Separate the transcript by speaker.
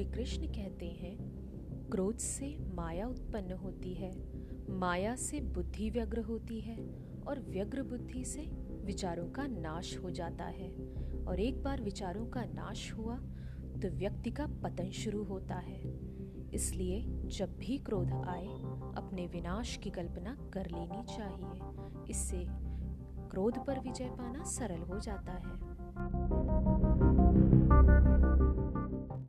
Speaker 1: श्री कृष्ण कहते हैं, क्रोध से माया उत्पन्न होती है, माया से बुद्धि व्यग्र होती है और व्यग्र बुद्धि से विचारों का नाश हो जाता है। और एक बार विचारों का नाश हुआ तो व्यक्ति का पतन शुरू होता है। इसलिए जब भी क्रोध आए, अपने विनाश की कल्पना कर लेनी चाहिए। इससे क्रोध पर विजय पाना सरल हो जाता है।